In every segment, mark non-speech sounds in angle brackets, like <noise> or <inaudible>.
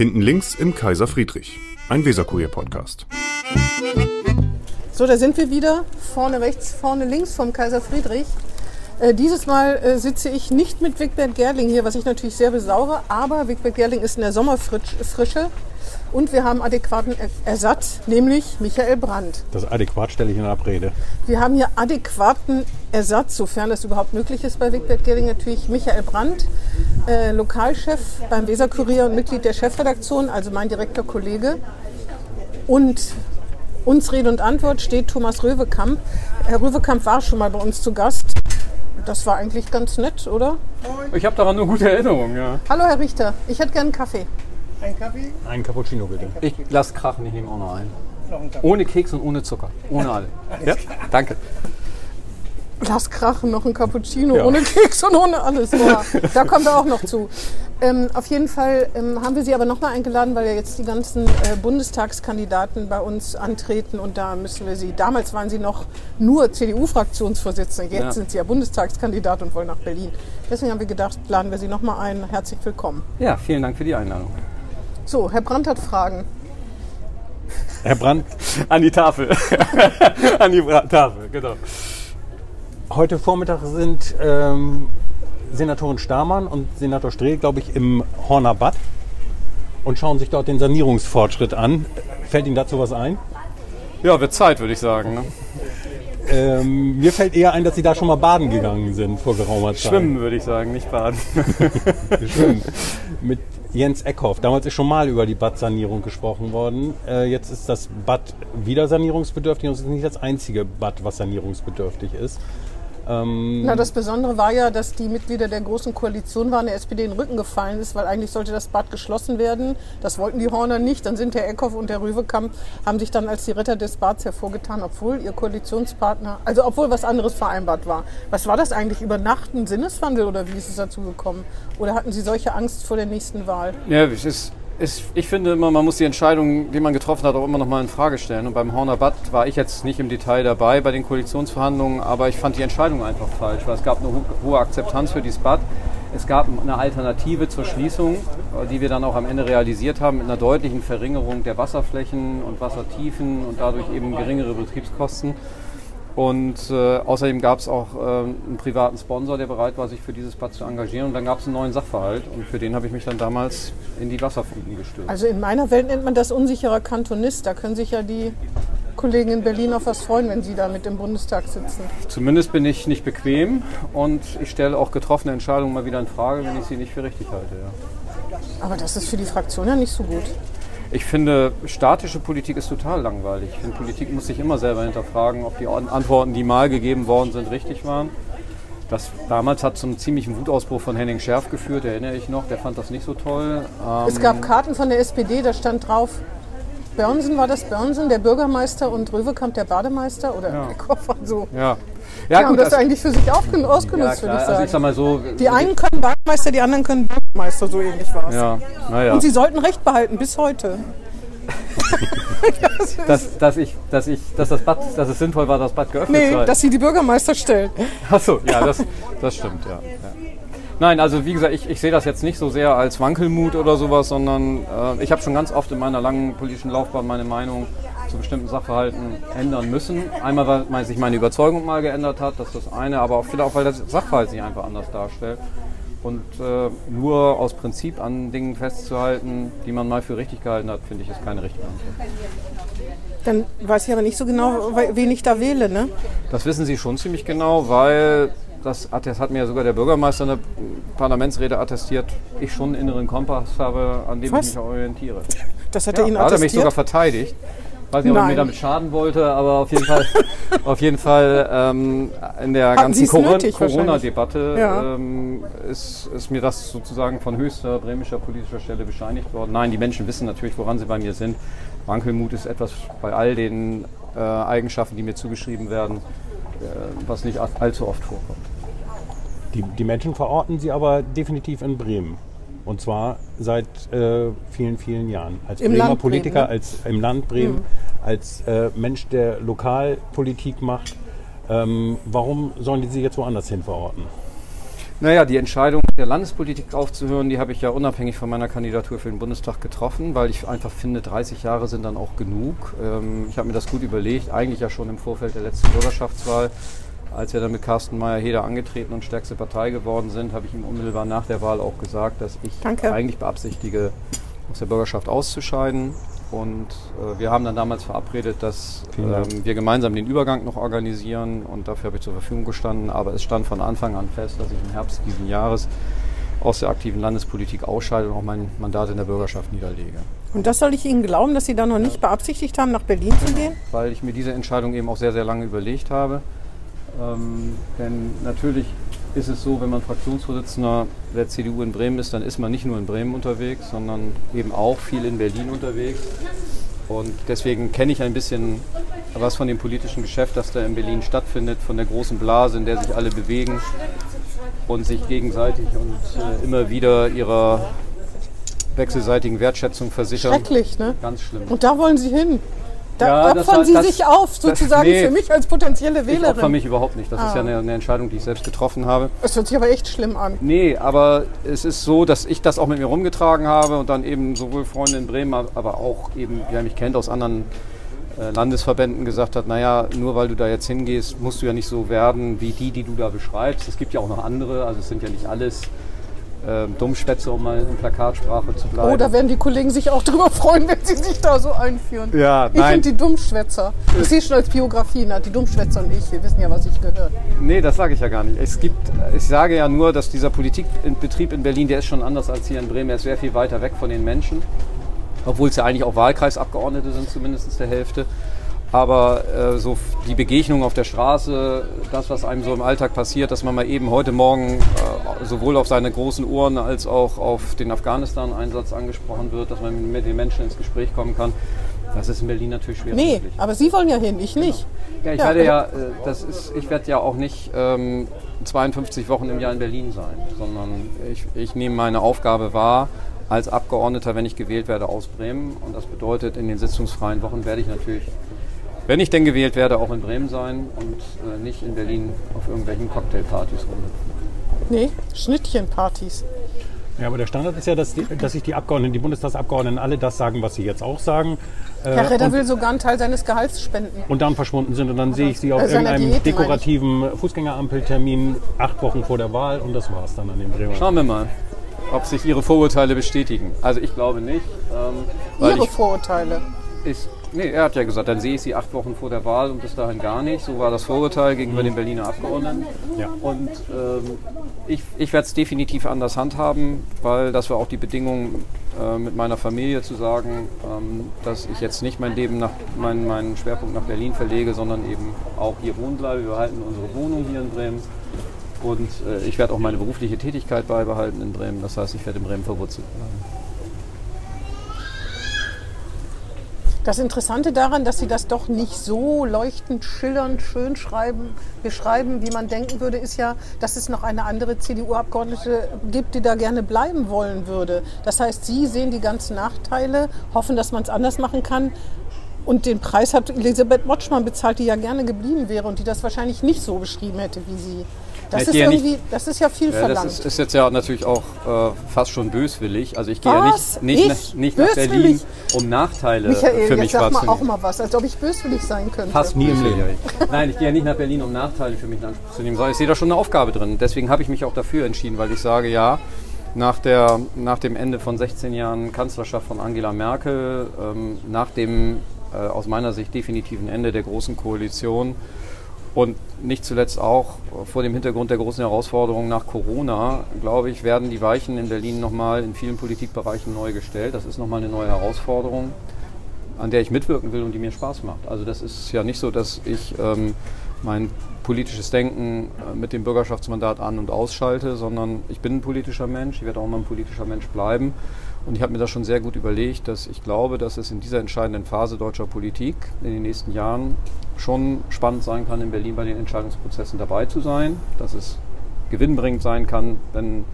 Hinten links im Kaiser Friedrich, ein Weserkurier-Podcast. So, da sind wir wieder. Vorne rechts, vorne links vom Kaiser Friedrich. Äh, dieses Mal äh, sitze ich nicht mit Wigbert Gerling hier, was ich natürlich sehr besaure, aber Wigbert Gerling ist in der Sommerfrische und wir haben adäquaten er Ersatz, nämlich Michael Brandt. Das adäquat stelle ich in Abrede. Wir haben hier adäquaten Ersatz, sofern das überhaupt möglich ist bei Wigbert Gerling, natürlich Michael Brandt, äh, Lokalchef beim Weserkurier und Mitglied der Chefredaktion, also mein direkter Kollege. Und uns Rede und Antwort steht Thomas Röwekamp. Herr Röwekamp war schon mal bei uns zu Gast. Das war eigentlich ganz nett, oder? Ich habe daran nur gute Erinnerungen, ja. Hallo Herr Richter, ich hätte gerne einen Kaffee. Ein Kaffee? Ein Cappuccino bitte. Ich lass krachen, ich nehme auch noch einen. Noch ein. Ohne Keks und ohne Zucker. Ohne <laughs> alle. Ja? Danke. Lass krachen, noch ein Cappuccino, ohne Keks und ohne alles. Boah, da kommt er auch noch zu. Ähm, auf jeden Fall ähm, haben wir Sie aber nochmal eingeladen, weil ja jetzt die ganzen äh, Bundestagskandidaten bei uns antreten und da müssen wir Sie, damals waren Sie noch nur CDU-Fraktionsvorsitzende, jetzt Ja. sind Sie ja Bundestagskandidat und wollen nach Berlin. Deswegen haben wir gedacht, laden wir Sie nochmal ein. Herzlich willkommen. Ja, vielen Dank für die Einladung. So, Herr Brandt hat Fragen. Herr Brandt, An die Tafel. <laughs> An die Bra Tafel, genau. heute Vormittag sind ähm, Senatorin Stamann und Senator Strehl, glaube ich, im Horner Bad und schauen sich dort den Sanierungsfortschritt an. Fällt Ihnen dazu was ein? Ja, wird Zeit, würde ich sagen. Ne? Ähm, mir fällt eher ein, dass Sie da schon mal baden gegangen sind vor geraumer Zeit. Schwimmen, würde ich sagen, nicht baden. <laughs> Schwimmen. Mit Jens Eckhoff. Damals ist schon mal über die Badsanierung gesprochen worden. Äh, jetzt ist das Bad wieder sanierungsbedürftig und es ist nicht das einzige Bad, was sanierungsbedürftig ist. Ähm, Na, das Besondere war ja, dass die Mitglieder der Großen Koalition waren, der SPD in den Rücken gefallen ist, weil eigentlich sollte das Bad geschlossen werden. Das wollten die Horner nicht. Dann sind der Eckhoff und der Röwekamp, haben sich dann als die Retter des Bads hervorgetan, obwohl ihr Koalitionspartner, also obwohl was anderes vereinbart war. Was war das eigentlich? Über Nacht ein Sinneswandel oder wie ist es dazu gekommen? Oder hatten Sie solche Angst vor der nächsten Wahl? Ja, es ist, es, ich finde immer, man muss die Entscheidung, die man getroffen hat, auch immer noch mal in Frage stellen. Und beim Horner Bad war ich jetzt nicht im Detail dabei bei den Koalitionsverhandlungen, aber ich fand die Entscheidung einfach falsch, weil es gab eine ho hohe Akzeptanz für dieses Bad. Es gab eine Alternative zur Schließung, die wir dann auch am Ende realisiert haben, mit einer deutlichen Verringerung der Wasserflächen und Wassertiefen und dadurch eben geringere Betriebskosten. Und äh, außerdem gab es auch äh, einen privaten Sponsor, der bereit war, sich für dieses Bad zu engagieren. Und dann gab es einen neuen Sachverhalt und für den habe ich mich dann damals in die Wasserfunden gestürzt. Also in meiner Welt nennt man das unsicherer Kantonist. Da können sich ja die Kollegen in Berlin auf was freuen, wenn sie da mit im Bundestag sitzen. Zumindest bin ich nicht bequem und ich stelle auch getroffene Entscheidungen mal wieder in Frage, wenn ich sie nicht für richtig halte. Ja. Aber das ist für die Fraktion ja nicht so gut. Ich finde, statische Politik ist total langweilig. Ich finde, Politik muss sich immer selber hinterfragen, ob die An- Antworten, die mal gegeben worden sind, richtig waren. Das damals hat zum ziemlichen Wutausbruch von Henning Schärf geführt, erinnere ich noch. Der fand das nicht so toll. Ähm, Es gab Karten von der SPD, da stand drauf, Börnsen war das Börnsen, der Bürgermeister und Röwekamp der Bademeister oder Ja. Eckhoff war so. ja. Die haben das also- eigentlich für sich aufgen- ja, ausgenutzt, würde ich Also sagen. ich sag so. die einen können Bademeister, die anderen können Bürgermeister, so ähnlich war es. Ja, naja. Und sie sollten Recht behalten, bis heute. <laughs> dass, dass, ich, dass, ich, dass, das Bad, dass es sinnvoll war, das Bad geöffnet Nee, zu halten. dass sie die Bürgermeister stellen. Achso, ja, das, das stimmt, ja. ja. Nein, also wie gesagt, ich, ich sehe das jetzt nicht so sehr als Wankelmut oder sowas, sondern äh, ich habe schon ganz oft in meiner langen politischen Laufbahn meine Meinung zu bestimmten Sachverhalten ändern müssen. Einmal, weil sich meine Überzeugung mal geändert hat, das ist das eine, aber auch vielleicht auch, weil das Sachverhalt sich einfach anders darstellt. Und äh, nur aus Prinzip an Dingen festzuhalten, die man mal für richtig gehalten hat, finde ich, ist keine richtige Antwort. Dann weiß ich aber nicht so genau, we- wen ich da wähle, ne? Das wissen Sie schon ziemlich genau, weil das, das hat mir ja sogar der Bürgermeister in der Parlamentsrede attestiert, ich schon einen inneren Kompass habe, an dem Was? ich mich orientiere. Das hat Ja, er Ihnen da hat er mich attestiert. sogar verteidigt. Weiß nicht, ob er mir Nein. damit schaden wollte, aber auf jeden Fall, <laughs> auf jeden Fall ähm, in der ganzen? Corona-Debatte Ja. ähm, ist, ist mir das sozusagen von höchster bremischer politischer Stelle bescheinigt worden. Nein, die Menschen wissen natürlich, woran sie bei mir sind. Wankelmut ist etwas bei all den äh, Eigenschaften, die mir zugeschrieben werden, äh, was nicht all- allzu oft vorkommt. Die, die Menschen verorten sie aber definitiv in Bremen. Und zwar seit äh, vielen, vielen Jahren. Als Im Bremer Land Politiker, Bremen, ne? als im Land Bremen, als äh, Mensch, der Lokalpolitik macht. Ähm, warum sollen die sie jetzt woanders hin verorten? Naja, die Entscheidung der Landespolitik aufzuhören, die habe ich ja unabhängig von meiner Kandidatur für den Bundestag getroffen, weil ich einfach finde, 30 Jahre sind dann auch genug. Ähm, ich habe mir das gut überlegt, eigentlich ja schon im Vorfeld der letzten Bürgerschaftswahl. Als wir dann mit Carsten Meyer-Heder angetreten und stärkste Partei geworden sind, habe ich ihm unmittelbar nach der Wahl auch gesagt, dass ich Danke. eigentlich beabsichtige, aus der Bürgerschaft auszuscheiden. Und äh, wir haben dann damals verabredet, dass ähm, wir gemeinsam den Übergang noch organisieren und dafür habe ich zur Verfügung gestanden. Aber es stand von Anfang an fest, dass ich im Herbst diesen Jahres aus der aktiven Landespolitik ausscheide und auch mein Mandat in der Bürgerschaft niederlege. Und das soll ich Ihnen glauben, dass Sie da noch nicht beabsichtigt haben, nach Berlin zu gehen? Weil ich mir diese Entscheidung eben auch sehr, sehr lange überlegt habe. Ähm, denn natürlich ist es so, wenn man Fraktionsvorsitzender der CDU in Bremen ist, dann ist man nicht nur in Bremen unterwegs, sondern eben auch viel in Berlin unterwegs. Und deswegen kenne ich ein bisschen was von dem politischen Geschäft, das da in Berlin stattfindet, von der großen Blase, in der sich alle bewegen und sich gegenseitig und äh, immer wieder ihrer wechselseitigen Wertschätzung versichern. Schrecklich, ne? Ganz schlimm. Und da wollen Sie hin. Da Ja, das opfern Sie das- sich auf, das- sozusagen nee. für mich als potenzielle Ich opfer Wählerin. mich überhaupt nicht. Das ist Ah. ja eine, eine Entscheidung, die ich selbst getroffen habe. Es hört sich aber echt schlimm an. Nee, aber es ist so, dass ich das auch mit mir rumgetragen habe und dann eben sowohl Freunde in Bremen, aber auch eben, wer mich kennt aus anderen äh, Landesverbänden gesagt hat, naja, nur weil du da jetzt hingehst, musst du ja nicht so werden wie die, die du da beschreibst. Es gibt ja auch noch andere, also es sind ja nicht alles ähm, Dummschwätze, um mal in Plakatsprache zu bleiben. Oh, da werden die Kollegen sich auch drüber <laughs> freuen, wenn sie sich da so einführen. Ja, ich nein. und die Dummschwätzer. Ich sehe schon als Biografie, na, die Dummschwätzer und ich, wir wissen ja, was ich gehört. Nee, das sage ich ja gar nicht. Es gibt, ich sage ja nur, dass dieser Politikbetrieb in Berlin, der ist schon anders als hier in Bremen. Er ist sehr viel weiter weg von den Menschen. Obwohl es ja eigentlich auch Wahlkreisabgeordnete sind, zumindest der Hälfte. Aber äh, so die Begegnung auf der Straße, das, was einem so im Alltag passiert, dass man mal eben heute Morgen äh, sowohl auf seine großen Ohren als auch auf den Afghanistan-Einsatz angesprochen wird, dass man mit den Menschen ins Gespräch kommen kann, das ist in Berlin natürlich schwer Nee, möglich. aber Sie wollen ja hin, ich nicht. Ja, ich Ja, werde ja, äh, das ist, ich werde ja auch nicht ähm, 52 Wochen im Jahr in Berlin sein, sondern ich, ich nehme meine Aufgabe wahr als Abgeordneter, wenn ich gewählt werde, aus Bremen. Und das bedeutet, in den sitzungsfreien Wochen werde ich natürlich, wenn ich denn gewählt werde, auch in Bremen sein und äh, nicht in Berlin auf irgendwelchen Cocktailpartys rumhüpfen. Nee, Schnittchenpartys. Ja, aber der Standard ist ja, dass, die, dass sich die Abgeordneten, die Bundestagsabgeordneten alle das sagen, was sie jetzt auch sagen. Äh, Herr Redder und, will sogar einen Teil seines Gehalts spenden. und dann verschwunden sind. Und dann sehe ich sie auf Also irgendeinem Diät, meine ich. dekorativen Fußgängerampeltermin acht Wochen vor der Wahl und das war's dann an dem Bremer. Schauen wir mal, ob sich Ihre Vorurteile bestätigen. Also ich glaube nicht. Ähm, weil Ihre ich, Vorurteile. Ist, nee, er hat ja gesagt, dann sehe ich sie acht Wochen vor der Wahl und bis dahin gar nicht. So war das Vorurteil gegenüber den Berliner Abgeordneten. Ja. Und ähm, ich, ich werde es definitiv anders handhaben, weil das war auch die Bedingung äh, mit meiner Familie zu sagen, ähm, dass ich jetzt nicht mein Leben nach meinen, meinen Schwerpunkt nach Berlin verlege, sondern eben auch hier wohnen bleibe. Wir behalten unsere Wohnung hier in Bremen. Und äh, ich werde auch meine berufliche Tätigkeit beibehalten in Bremen. Das heißt, ich werde in Bremen verwurzelt bleiben. Das Interessante daran, dass Sie das doch nicht so leuchtend, schillernd, schön schreiben, beschreiben, wie man denken würde, ist ja, dass es noch eine andere CDU-Abgeordnete gibt, die da gerne bleiben wollen würde. Das heißt, Sie sehen die ganzen Nachteile, hoffen, dass man es anders machen kann. Und den Preis hat Elisabeth Motschmann bezahlt, die ja gerne geblieben wäre und die das wahrscheinlich nicht so beschrieben hätte wie Sie. Das Ich ist ja nicht- das ist ja viel Ja, verlangt. das ist, ist jetzt ja natürlich auch äh, fast schon böswillig. Also ich gehe ja nicht, nicht, Ich? nach, nicht nach Berlin, um Nachteile Michael, für jetzt mich sag mal auch mal was, als ob ich böswillig sein könnte. Fast Nie im böswillig. <laughs> Nein, ich gehe ja nicht nach Berlin, um Nachteile für mich in Anspruch zu nehmen, sondern ich sehe da schon eine Aufgabe drin. Deswegen habe ich mich auch dafür entschieden, weil ich sage, ja, nach, der, nach dem Ende von 16 Jahren Kanzlerschaft von Angela Merkel, ähm, nach dem äh, aus meiner Sicht definitiven Ende der Großen Koalition und nicht zuletzt auch vor dem Hintergrund der großen Herausforderungen nach Corona, glaube ich, werden die Weichen in Berlin nochmal in vielen Politikbereichen neu gestellt. Das ist nochmal eine neue Herausforderung an der ich mitwirken will und die mir Spaß macht. Also das ist ja nicht so, dass ich ähm, mein politisches Denken äh, mit dem Bürgerschaftsmandat an- und ausschalte, sondern ich bin ein politischer Mensch, ich werde auch immer ein politischer Mensch bleiben. Und ich habe mir das schon sehr gut überlegt, dass ich glaube, dass es in dieser entscheidenden Phase deutscher Politik in den nächsten Jahren schon spannend sein kann, in Berlin bei den Entscheidungsprozessen dabei zu sein, dass es gewinnbringend sein kann, wenn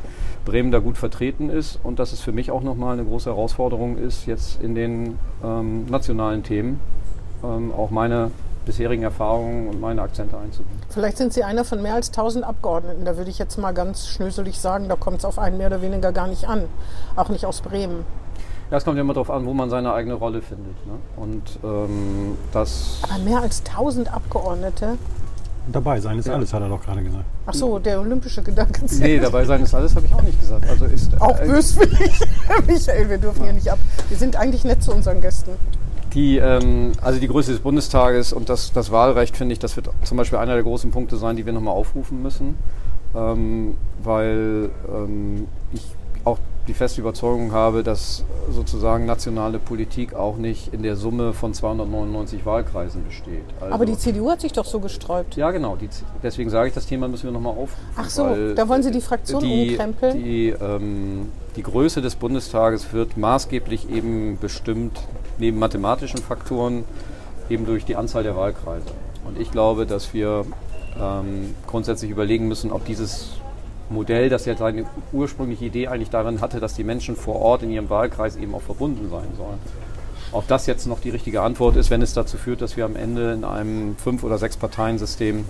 Bremen da gut vertreten ist und dass es für mich auch nochmal eine große Herausforderung ist, jetzt in den ähm, nationalen Themen ähm, auch meine bisherigen Erfahrungen und meine Akzente einzubringen. Vielleicht sind Sie einer von mehr als 1000 Abgeordneten. Da würde ich jetzt mal ganz schnöselig sagen, da kommt es auf einen mehr oder weniger gar nicht an. Auch nicht aus Bremen. Ja, es kommt ja immer darauf an, wo man seine eigene Rolle findet. Ne? Und ähm, das. Aber mehr als 1000 Abgeordnete? Dabei sein ist Ja. alles, hat er doch gerade gesagt. Ach so, der olympische Gedanke. Nee, dabei sein ist alles, habe ich auch nicht gesagt. Also ist, Auch äh, böswillig. <laughs> Michael, wir dürfen hier nicht ab. Wir sind eigentlich nett zu unseren Gästen. Die, ähm, also die Größe des Bundestages und das, das Wahlrecht, finde ich, das wird zum Beispiel einer der großen Punkte sein, die wir nochmal aufrufen müssen, ähm, weil ähm, ich auch die feste Überzeugung habe, dass sozusagen nationale Politik auch nicht in der Summe von 299 Wahlkreisen besteht. Also, Aber die CDU hat sich doch so gesträubt. ja, genau. Die, deswegen sage ich, das Thema müssen wir nochmal aufrufen. Ach so, da wollen Sie die Fraktion die, umkrempeln? Die, ähm, die Größe des Bundestages wird maßgeblich eben bestimmt, neben mathematischen Faktoren, eben durch die Anzahl der Wahlkreise. Und ich glaube, dass wir ähm, grundsätzlich überlegen müssen, ob dieses Modell, das ja seine ursprüngliche Idee eigentlich darin hatte, dass die Menschen vor Ort in ihrem Wahlkreis eben auch verbunden sein sollen. Ob das jetzt noch die richtige Antwort ist, wenn es dazu führt, dass wir am Ende in einem Fünf- oder Sechs-Parteien-System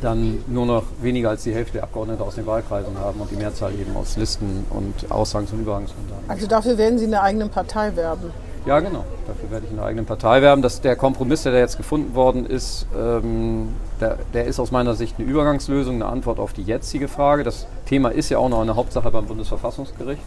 dann nur noch weniger als die Hälfte der Abgeordneten aus den Wahlkreisen haben und die Mehrzahl eben aus Listen und Ausgangs- und Übergangsmandaten. Also dafür werden Sie in der eigenen Partei werben. Ja, genau. Dafür werde ich in der eigenen Partei werben. Das, der Kompromiss, der da jetzt gefunden worden ist, ähm, der, der ist aus meiner Sicht eine Übergangslösung, eine Antwort auf die jetzige Frage. Das Thema ist ja auch noch eine Hauptsache beim Bundesverfassungsgericht.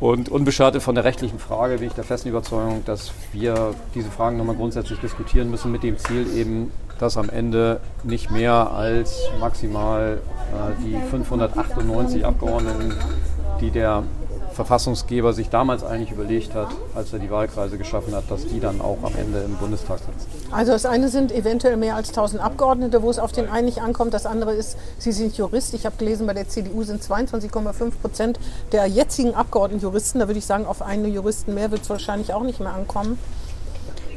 Und unbeschadet von der rechtlichen Frage bin ich der festen Überzeugung, dass wir diese Fragen nochmal grundsätzlich diskutieren müssen mit dem Ziel eben, dass am Ende nicht mehr als maximal äh, die 598 Abgeordneten, die der Verfassungsgeber sich damals eigentlich überlegt hat, als er die Wahlkreise geschaffen hat, dass die dann auch am Ende im Bundestag sitzen. Also das eine sind eventuell mehr als 1000 Abgeordnete, wo es auf den einen nicht ankommt. Das andere ist, Sie sind Jurist. Ich habe gelesen, bei der CDU sind 22,5 Prozent der jetzigen Abgeordneten Juristen. Da würde ich sagen, auf einen Juristen mehr wird es wahrscheinlich auch nicht mehr ankommen.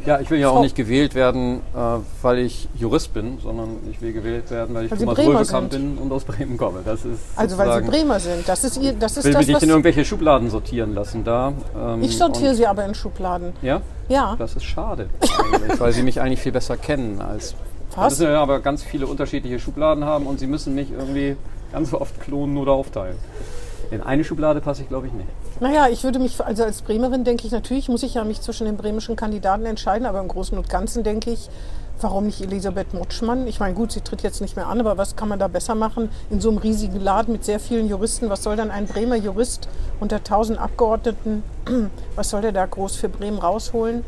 Ja, ich will ja auch nicht gewählt werden, äh, weil ich Jurist bin, sondern ich will gewählt werden, weil ich Weil Thomas sind. bin und aus Bremen komme. Das ist Also weil Sie Bremer sind. Das ist, ihr, das ist will mich das, nicht was... in irgendwelche Schubladen sortieren lassen da. ähm, Ich sortiere Sie aber in Schubladen. Ja? Ja. Das ist schade, weil Sie mich eigentlich viel besser kennen als. <laughs> Was? Sie müssen ja aber ganz viele unterschiedliche Schubladen haben und Sie müssen mich irgendwie ganz oft klonen oder aufteilen. In eine Schublade passe ich, glaube ich, nicht. Naja, ich würde mich, also als Bremerin denke ich, natürlich muss ich ja mich zwischen den bremischen Kandidaten entscheiden, aber im Großen und Ganzen denke ich, warum nicht Elisabeth Mutschmann? Ich meine, gut, sie tritt jetzt nicht mehr an, aber was kann man da besser machen in so einem riesigen Laden mit sehr vielen Juristen? Was soll dann ein Bremer Jurist unter 1000 Abgeordneten, <clears throat> was soll der da groß für Bremen rausholen?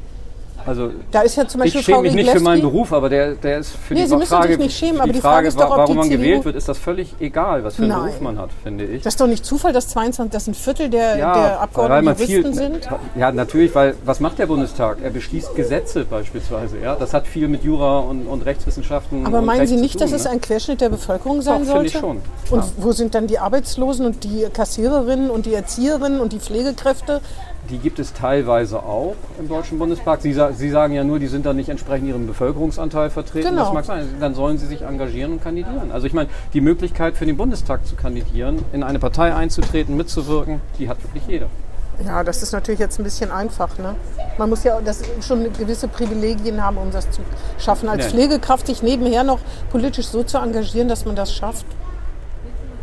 Also Da ist ja zum Beispiel ich schäme Frau mich nicht für meinen. Beruf, aber der, der ist für Nee, die Sie müssen Frage, sich nicht schämen, aber die Frage ist doch, ob warum man CDU gewählt wird, ist das völlig egal, was für einen Nein. Beruf man hat, finde ich. Das ist doch nicht Zufall, dass 22, dass ein Viertel der, der weil Abgeordneten Juristen viel, sind. Ja, natürlich, weil was macht der Bundestag? Er beschließt Gesetze beispielsweise. Ja? Das hat viel mit Jura und, und Rechtswissenschaften Aber und meinen Recht Sie nicht, tun, dass es ne? ein Querschnitt der Bevölkerung sein Doch, sollte? ich schon. Und Ja. wo sind dann die Arbeitslosen und die Kassiererinnen und die Erzieherinnen und die Pflegekräfte? Die gibt es teilweise auch im Deutschen Bundestag. Sie, Sie sagen ja nur, die sind dann nicht entsprechend ihrem Bevölkerungsanteil vertreten. Genau. Das mag sein. Dann sollen sie sich engagieren und kandidieren. Also ich meine, die Möglichkeit für den Bundestag zu kandidieren, in eine Partei einzutreten, mitzuwirken, die hat wirklich jeder. Ja, das ist natürlich jetzt ein bisschen einfach. Ne? Man muss ja das schon gewisse Privilegien haben, um das zu schaffen. Als. Pflegekraft sich nebenher noch politisch so zu engagieren, dass man das schafft.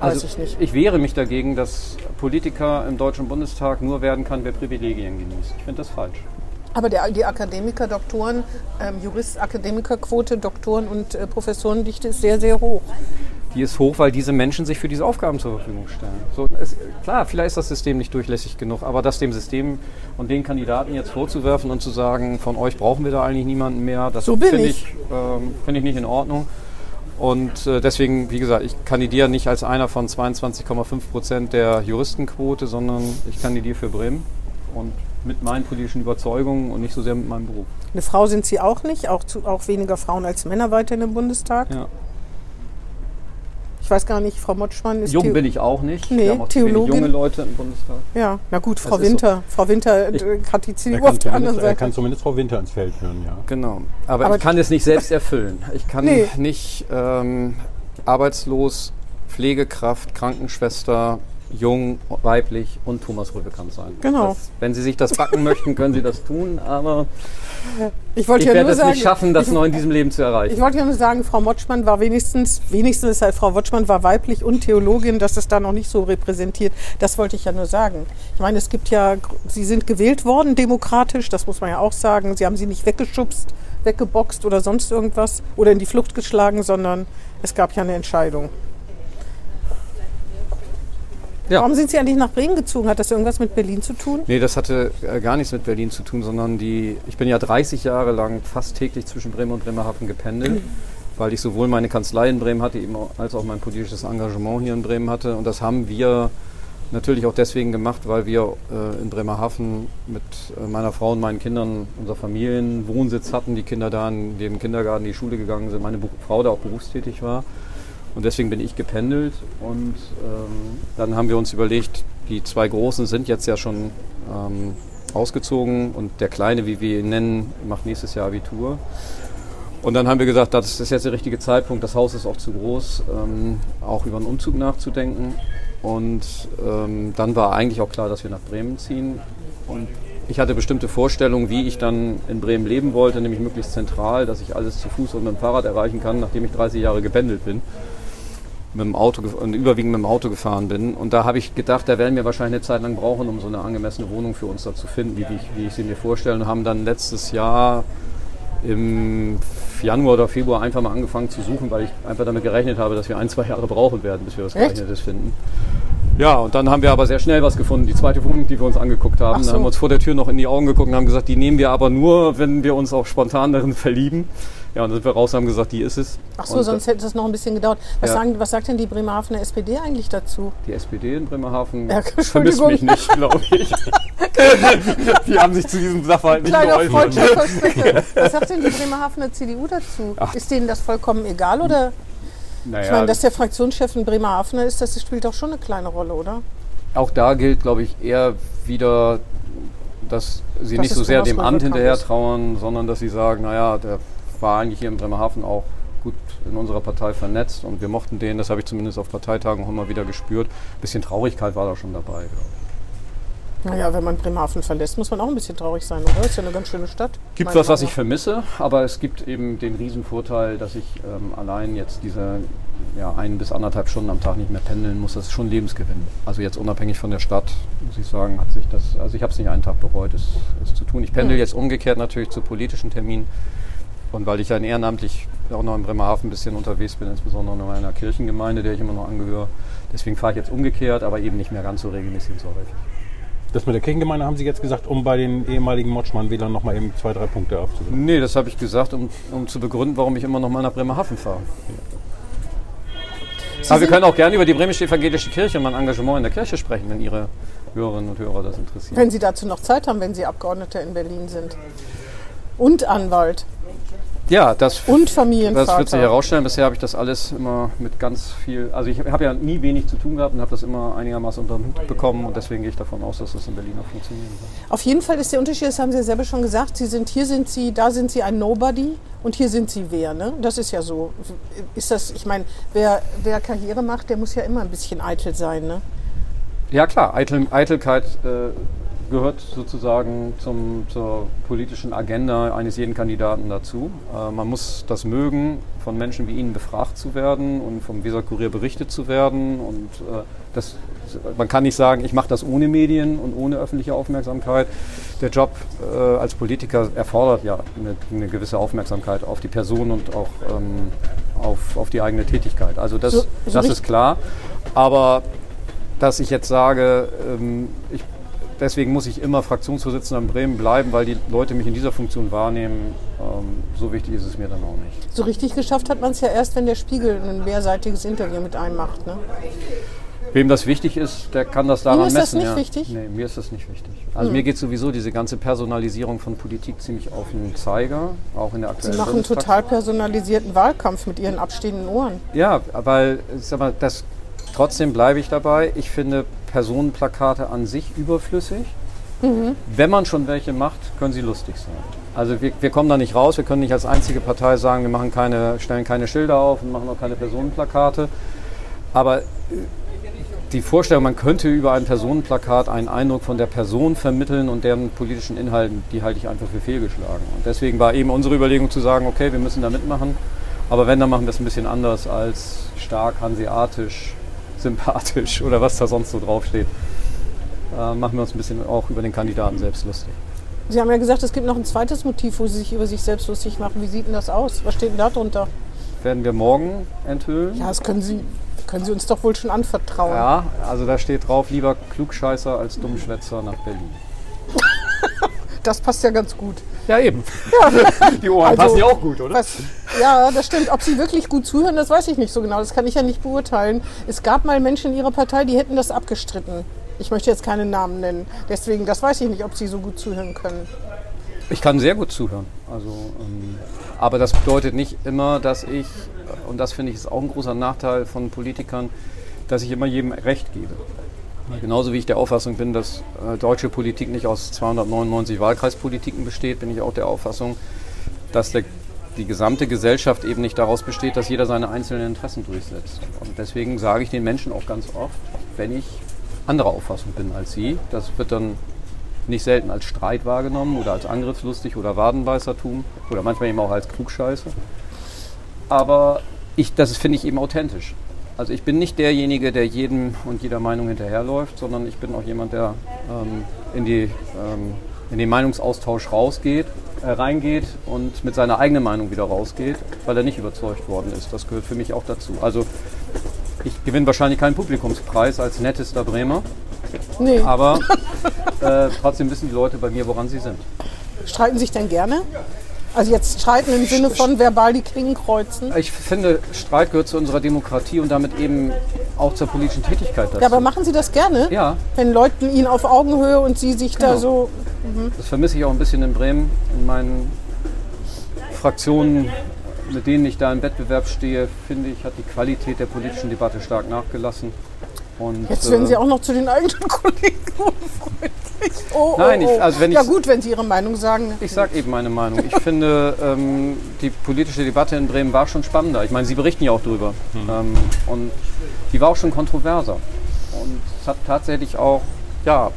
Weiß Also ich nicht. ich wehre mich dagegen, dass Politiker im Deutschen Bundestag nur werden kann, wer Privilegien genießt. Ich finde das falsch. Aber der, die Akademiker, Doktoren, ähm, Jurist-Akademikerquote, Doktoren und äh, Professorendichte ist sehr, sehr hoch. Die ist hoch, weil diese Menschen sich für diese Aufgaben zur Verfügung stellen. So, es, klar, vielleicht ist das System nicht durchlässig genug, aber das dem System und den Kandidaten jetzt vorzuwerfen und zu sagen, von euch brauchen wir da eigentlich niemanden mehr, das So finde ich. ich, ähm, finde ich nicht in Ordnung. Und äh, deswegen, wie gesagt, ich kandidiere nicht als einer von 22,5 Prozent der Juristenquote, sondern ich kandidiere für Bremen und mit meinen politischen Überzeugungen und nicht so sehr mit meinem Beruf. Eine Frau sind Sie auch nicht, auch, zu, auch weniger Frauen als Männer weiterhin im Bundestag. Ja. Ich weiß gar nicht, Frau Motschmann ist Jung Theo- bin ich auch nicht. Nee, Wir haben auch zu wenig Theologin. junge Leute im Bundestag. Ja, na gut, Frau Das Winter. Frau Winter Ich- äh, hat die CDU auf der anderen zumindest, er Seite. kann zumindest Frau Winter ins Feld führen, ja. Genau. Aber, Aber- ich kann es nicht selbst erfüllen. Ich kann Nee. nicht ähm, arbeitslos, Pflegekraft, Krankenschwester jung, weiblich und Thomas Rübekamp sein. Genau. Das, wenn Sie sich das backen möchten, können Sie das tun, aber Ich wollte ich ja werde nur es sagen, nicht schaffen, das ich, noch in diesem Leben zu erreichen. ich wollte ja nur sagen, Frau Motschmann war wenigstens, wenigstens ist halt Frau Motschmann war weiblich und Theologin, dass es da noch nicht so repräsentiert. Das wollte ich ja nur sagen. Ich meine, es gibt ja, Sie sind gewählt worden, demokratisch, das muss man ja auch sagen. Sie haben sie nicht weggeschubst, weggeboxt oder sonst irgendwas oder in die Flucht geschlagen, sondern es gab ja eine Entscheidung. Ja. Warum sind Sie eigentlich nach Bremen gezogen? Hat das irgendwas mit Berlin zu tun? Nee, das hatte äh, gar nichts mit Berlin zu tun, sondern die, ich bin ja 30 Jahre lang fast täglich zwischen Bremen und Bremerhaven gependelt, weil ich sowohl meine Kanzlei in Bremen hatte, eben auch, als auch mein politisches Engagement hier in Bremen hatte. Und das haben wir natürlich auch deswegen gemacht, weil wir äh, in Bremerhaven mit äh, meiner Frau und meinen Kindern unser Familienwohnsitz hatten, die Kinder da in den Kindergarten, die Schule gegangen sind, meine Frau da auch berufstätig war. Und deswegen bin ich gependelt und ähm, dann haben wir uns überlegt, die zwei Großen sind jetzt ja schon ähm, ausgezogen und der Kleine, wie wir ihn nennen, macht nächstes Jahr Abitur. Und dann haben wir gesagt, das ist jetzt der richtige Zeitpunkt, das Haus ist auch zu groß, ähm, auch über einen Umzug nachzudenken. Und ähm, dann war eigentlich auch klar, dass wir nach Bremen ziehen. Und ich hatte bestimmte Vorstellungen, wie ich dann in Bremen leben wollte, nämlich möglichst zentral, dass ich alles zu Fuß und mit dem Fahrrad erreichen kann, nachdem ich 30 Jahre gependelt bin mit dem Auto und überwiegend mit dem Auto gefahren bin. Und da habe ich gedacht, da werden wir wahrscheinlich eine Zeit lang brauchen, um so eine angemessene Wohnung für uns da zu finden, wie, ich, wie ich sie mir vorstelle. Und haben dann letztes Jahr im Januar oder Februar einfach mal angefangen zu suchen, weil ich einfach damit gerechnet habe, dass wir ein, zwei Jahre brauchen werden, bis wir was Echt? geeignetes finden. Ja, und dann haben wir aber sehr schnell was gefunden. Die zweite Wohnung, die wir uns angeguckt haben, so. haben wir uns vor der Tür noch in die Augen geguckt und haben gesagt, die nehmen wir aber nur, wenn wir uns auch spontan darin <laughs> verlieben. Ja, und dann sind wir raus und haben gesagt, die ist es. Ach so, und sonst hätte es noch ein bisschen gedauert. Was, Ja. sagen, was sagt denn die Bremerhavener SPD eigentlich dazu? Die SPD in Bremerhaven Ja, vermisst mich nicht, glaube ich. <laughs> die haben sich zu diesem Sachverhalt nicht geäußert. Was sagt denn die Bremerhavener CDU dazu? Ach. Ist denen das vollkommen egal? Oder? Ich Naja, meine, dass der Fraktionschef ein Bremerhavener ist, das spielt doch schon eine kleine Rolle, oder? auch da gilt, glaube ich, eher wieder, dass sie Das nicht so sehr dem Amt hinterher trauern, sondern dass sie sagen, naja, der war eigentlich hier in Bremerhaven auch gut in unserer Partei vernetzt und wir mochten den, das habe ich zumindest auf Parteitagen auch immer wieder gespürt. Ein bisschen Traurigkeit war da schon dabei. Naja, wenn man Bremerhaven verlässt, muss man auch ein bisschen traurig sein, oder? Ist ja eine ganz schöne Stadt. Gibt was, was ich vermisse, aber es gibt eben den Riesenvorteil, dass ich ähm, allein jetzt diese ja, ein bis anderthalb Stunden am Tag nicht mehr pendeln muss. Das ist schon Lebensgewinn. Also jetzt unabhängig von der Stadt, muss ich sagen, hat sich das, also ich habe es nicht einen Tag bereut, es, es zu tun. Ich pendel Hm. jetzt umgekehrt natürlich zu politischen Terminen. Und weil ich ja in ehrenamtlich auch noch in Bremerhaven ein bisschen unterwegs bin, insbesondere in meiner Kirchengemeinde, der ich immer noch angehöre. Deswegen fahre ich jetzt umgekehrt, aber eben nicht mehr ganz so regelmäßig und so häufig. Das mit der Kirchengemeinde haben Sie jetzt gesagt, um bei den ehemaligen Motschmann-Wählern nochmal eben zwei, drei Punkte abzugeben. Nee, das habe ich gesagt, um, um zu begründen, warum ich immer noch mal nach Bremerhaven fahre. Sie Aber wir können auch gerne über die bremische evangelische Kirche und mein Engagement in der Kirche sprechen, wenn Ihre Hörerinnen und Hörer das interessiert. Wenn Sie dazu noch Zeit haben, wenn Sie Abgeordneter in Berlin sind. Und Anwalt. Ja, das, Und Familienvater. das wird sich herausstellen. Bisher habe ich das alles immer mit ganz viel, also ich habe ja nie wenig zu tun gehabt und habe das immer einigermaßen unter den Hut bekommen und deswegen gehe ich davon aus, dass das in Berlin auch funktionieren wird. Auf jeden Fall ist der Unterschied, das haben Sie ja selber schon gesagt, Sie sind hier sind Sie, da sind Sie ein Nobody und hier sind Sie wer, ne? Das ist ja so. Ist das, ich meine, wer, wer Karriere macht, der muss ja immer ein bisschen eitel sein, ne? Ja klar, Eitel, Eitelkeit äh, gehört sozusagen zum, zur politischen Agenda eines jeden Kandidaten dazu. Äh, man muss das mögen, von Menschen wie Ihnen befragt zu werden und vom Weser-Kurier berichtet zu werden. Und äh, das, man kann nicht sagen, ich mache das ohne Medien und ohne öffentliche Aufmerksamkeit. Der Job äh, als Politiker erfordert ja eine, eine gewisse Aufmerksamkeit auf die Person und auch ähm, auf, auf die eigene Tätigkeit. Also das, So- so das ist klar. Aber dass ich jetzt sage, ähm, ich, deswegen muss ich immer Fraktionsvorsitzender in Bremen bleiben, weil die Leute mich in dieser Funktion wahrnehmen. Ähm, so wichtig ist es mir dann auch nicht. So richtig geschafft hat man es ja erst, wenn der Spiegel ein mehrseitiges Interview mit einem macht, ne? Wem das wichtig ist, der kann das daran Ihnen ist das messen. nicht ja. wichtig? Nee, mir ist das nicht wichtig. Also mir geht sowieso diese ganze Personalisierung von Politik ziemlich auf den Zeiger, auch in der Sie aktuellen machen einen total personalisierten Wahlkampf mit ihren abstehenden Ohren. Ja, weil sag mal, das, trotzdem bleibe ich dabei. Ich finde Personenplakate an sich überflüssig. Wenn man schon welche macht, können sie lustig sein. Also wir, wir kommen da nicht raus. Wir können nicht als einzige Partei sagen, wir machen keine, stellen keine Schilder auf und machen auch keine Personenplakate. Aber äh, die Vorstellung, man könnte über ein Personenplakat einen Eindruck von der Person vermitteln und deren politischen Inhalten, die halte ich einfach für fehlgeschlagen. Und deswegen war eben unsere Überlegung zu sagen, okay, wir müssen da mitmachen, aber wenn, dann machen wir es ein bisschen anders als stark hanseatisch, sympathisch oder was da sonst so draufsteht. Äh, machen wir uns ein bisschen auch über den Kandidaten selbst lustig. Sie haben ja gesagt, es gibt noch ein zweites Motiv, wo Sie sich über sich selbst lustig machen. Wie sieht denn das aus? Was steht denn da drunter? Werden wir morgen enthüllen. Ja, das können Sie, können Sie uns doch wohl schon anvertrauen. Ja, also da steht drauf, lieber Klugscheißer als Dummschwätzer nach Berlin. <laughs> Das passt ja ganz gut. Ja, eben. <laughs> Die Ohren Also, passen ja auch gut, oder? Was, ja, das stimmt. Ob Sie wirklich gut zuhören, das weiß ich nicht so genau. Das kann ich ja nicht beurteilen. Es gab mal Menschen in Ihrer Partei, die hätten das abgestritten. Ich möchte jetzt keine Namen nennen. Deswegen, das weiß ich nicht, ob Sie so gut zuhören können. Ich kann sehr gut zuhören. Also, ähm, aber das bedeutet nicht immer, dass ich, und das finde ich ist auch ein großer Nachteil von Politikern, dass ich immer jedem Recht gebe. Genauso wie ich der Auffassung bin, dass äh, deutsche Politik nicht aus 299 Wahlkreispolitiken besteht, bin ich auch der Auffassung, dass der, die gesamte Gesellschaft eben nicht daraus besteht, dass jeder seine einzelnen Interessen durchsetzt. Und deswegen sage ich den Menschen auch ganz oft, wenn ich anderer Auffassung bin als sie, das wird dann nicht selten als Streit wahrgenommen oder als angriffslustig oder Wadenbeißertum oder manchmal eben auch als Klugscheiße. Aber ich, das finde ich eben authentisch. Also ich bin nicht derjenige, der jedem und jeder Meinung hinterherläuft, sondern ich bin auch jemand, der ähm, in, die, ähm, in den Meinungsaustausch rausgeht, äh, reingeht und mit seiner eigenen Meinung wieder rausgeht, weil er nicht überzeugt worden ist. Das gehört für mich auch dazu. Also ich gewinne wahrscheinlich keinen Publikumspreis als nettester Bremer, Nee. aber <laughs> äh, trotzdem wissen die Leute bei mir, woran sie sind. Streiten sich denn gerne? Also jetzt streiten im Sinne von verbal die Klingen kreuzen. Ich finde, Streit gehört zu unserer Demokratie und damit eben auch zur politischen Tätigkeit dazu. Ja, aber machen Sie das gerne? Ja. Wenn Leute Ihnen auf Augenhöhe und Sie sich da Genau. so. Das vermisse ich auch ein bisschen in Bremen, in meinen Fraktionen, mit denen ich da im Wettbewerb stehe, finde ich, hat die Qualität der politischen Debatte stark nachgelassen. Und, Jetzt werden äh, Sie auch noch zu den eigenen <laughs> Kollegen unfreundlich. Oh, Nein, oh, ich- oh. also wenn ja gut, wenn Sie Ihre Meinung sagen. Ich sage eben meine Meinung. Ich finde, ähm, die politische Debatte in Bremen war schon spannender. Ich meine, Sie berichten ja auch drüber. Ähm, und die war auch schon kontroverser. Und es hat tatsächlich auch ja,